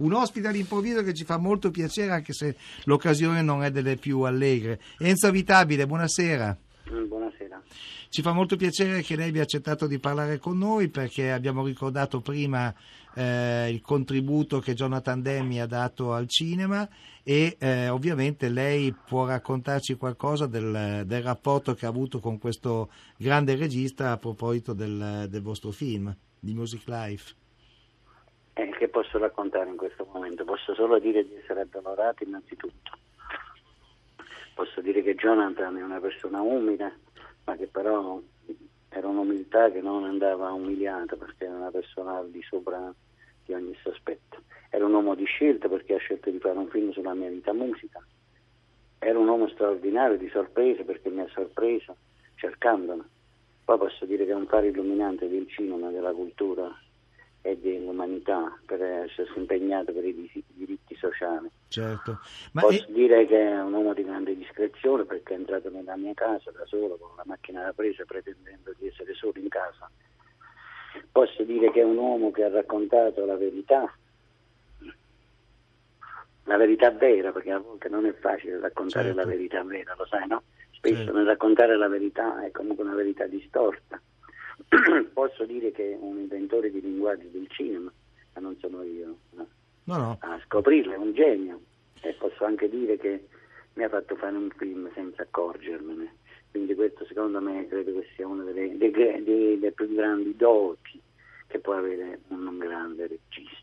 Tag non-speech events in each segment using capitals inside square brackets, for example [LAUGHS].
Un ospite all'improvviso che ci fa molto piacere anche se l'occasione non è delle più allegre. Enzo Avitabile, buonasera. Mm, buonasera. Ci fa molto piacere che lei abbia accettato di parlare con noi perché abbiamo ricordato prima eh, il contributo che Jonathan Demme ha dato al cinema e eh, ovviamente lei può raccontarci qualcosa del, del, rapporto che ha avuto con questo grande regista a proposito del, del vostro film di Music Life. Eh, che posso raccontare in questo momento? Posso solo dire di essere addolorato innanzitutto. Posso dire che Jonathan è una persona umile, ma che però era un'umiltà che non andava umiliata perché era una persona al di sopra di ogni sospetto. Era un uomo di scelta perché ha scelto di fare un film sulla mia vita musica. Era un uomo straordinario di sorpresa perché mi ha sorpreso cercandola. Poi posso dire che è un faro illuminante del cinema, della cultura dell'umanità per essersi impegnato per i diritti sociali. Certo. Ma Posso è... dire che è un uomo di grande discrezione perché è entrato nella mia casa da solo con la macchina da presa pretendendo di essere solo in casa. Posso dire che è un uomo che ha raccontato la verità, la verità vera, perché a volte non è facile raccontare certo. la verità vera, lo sai, no? Spesso certo. nel raccontare la verità è comunque una verità distorta [CLEARS THROAT] posso dire che è un inventore di linguaggi del cinema, non sono io no? No, no. a scoprirlo, è un genio. E posso anche dire che mi ha fatto fare un film senza accorgermene. Quindi questo secondo me credo che sia una delle, delle, delle più grandi doti che può avere un grande regista.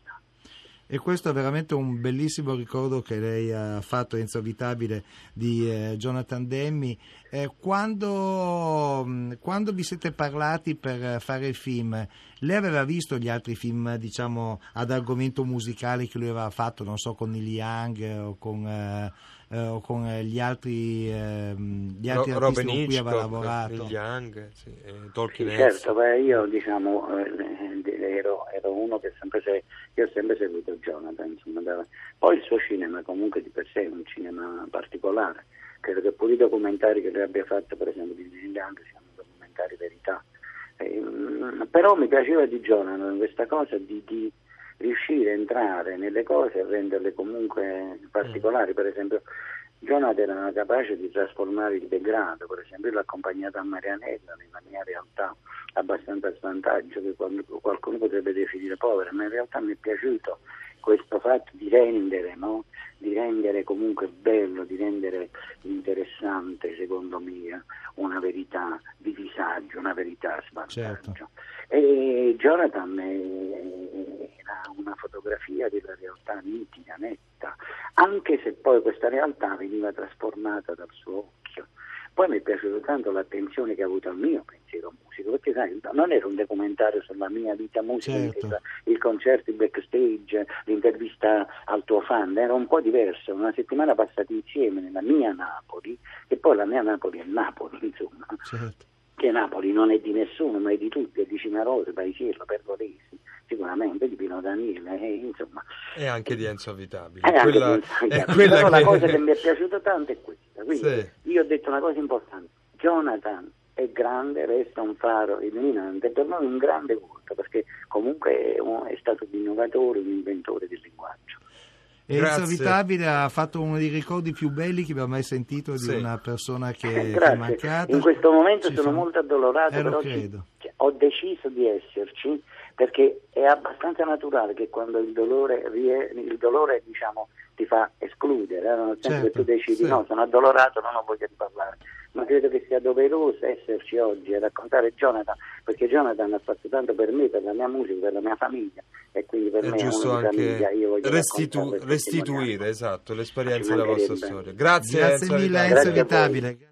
E questo è veramente un bellissimo ricordo che lei ha fatto, Enzo Abitabile, di eh, Jonathan Demme. Eh, quando, mm, quando, vi siete parlati per fare il film, lei aveva visto gli altri film, diciamo, ad argomento musicale che lui aveva fatto, non so, con Neil Young o con... Eh, eh, o con eh, gli altri, eh, gli altri Ro- artisti Robin con cui aveva lavorato. Young, sì, Tolkien sì, certo, beh, io diciamo ero, ero, uno che sempre se, io ho sempre seguito Jonathan, insomma, da, poi il suo cinema comunque di per sé è un cinema particolare, credo che pure i documentari che lui abbia fatto per esempio di Neil Young siano documentari verità, eh, però mi piaceva di Jonathan questa cosa di, di riuscire a entrare nelle cose e renderle comunque particolari, per esempio Jonathan era capace di trasformare il degrado, per esempio l'ho accompagnato a Marianella nella mia realtà abbastanza a svantaggio che qualcuno potrebbe definire povera, ma in realtà mi è piaciuto questo fatto di rendere, no? di rendere comunque bello, di rendere interessante, secondo me, una verità di disagio, una verità a svantaggio. Certo. E Jonathan era una fotografia della realtà nitida, netta, anche se poi questa realtà veniva trasformata dal suo occhio. Poi mi è piaciuta tanto l'attenzione che ha avuto al mio pensiero musico, perché sai, non era un documentario sulla mia vita musica, certo. il concerto, il backstage, l'intervista al tuo fan, era un po' diverso, una settimana passata insieme nella mia Napoli, e poi la mia Napoli è Napoli, [LAUGHS] insomma. Certo. Che Napoli non è di nessuno, ma è di tutti, è di Cimarose, Paisiello, Pergolesi, sicuramente di Pino Daniele, e, insomma. E anche di Enzo Avitabile. E quella, anche di Enzo Avitabile. Però che... la cosa che mi è piaciuta tanto è questa. Quindi sì. io ho detto una cosa importante, Jonathan è grande, resta un faro illuminante, per noi un grande volto, perché comunque è stato un innovatore, un inventore del linguaggio. Enzo Avitabile ha fatto uno dei ricordi più belli che abbiamo mai sentito di sì. una persona che, eh, è mancata. In questo momento ci sono fa... molto addolorato, eh, però ci, cioè, ho deciso di esserci perché è abbastanza naturale che quando il dolore, il dolore diciamo, ti fa escludere, nel senso certo, che tu decidi sì. no, sono addolorato, non ho voglia di parlare, ma credo che sia doveroso esserci oggi e raccontare Jonathan, perché Jonathan ha fatto tanto per me, per la mia musica, per la mia famiglia e quindi per è me giusto è una famiglia, io voglio restitu- restituire esatto, l'esperienza della vostra storia. Grazie, Grazie mille, è inevitabile.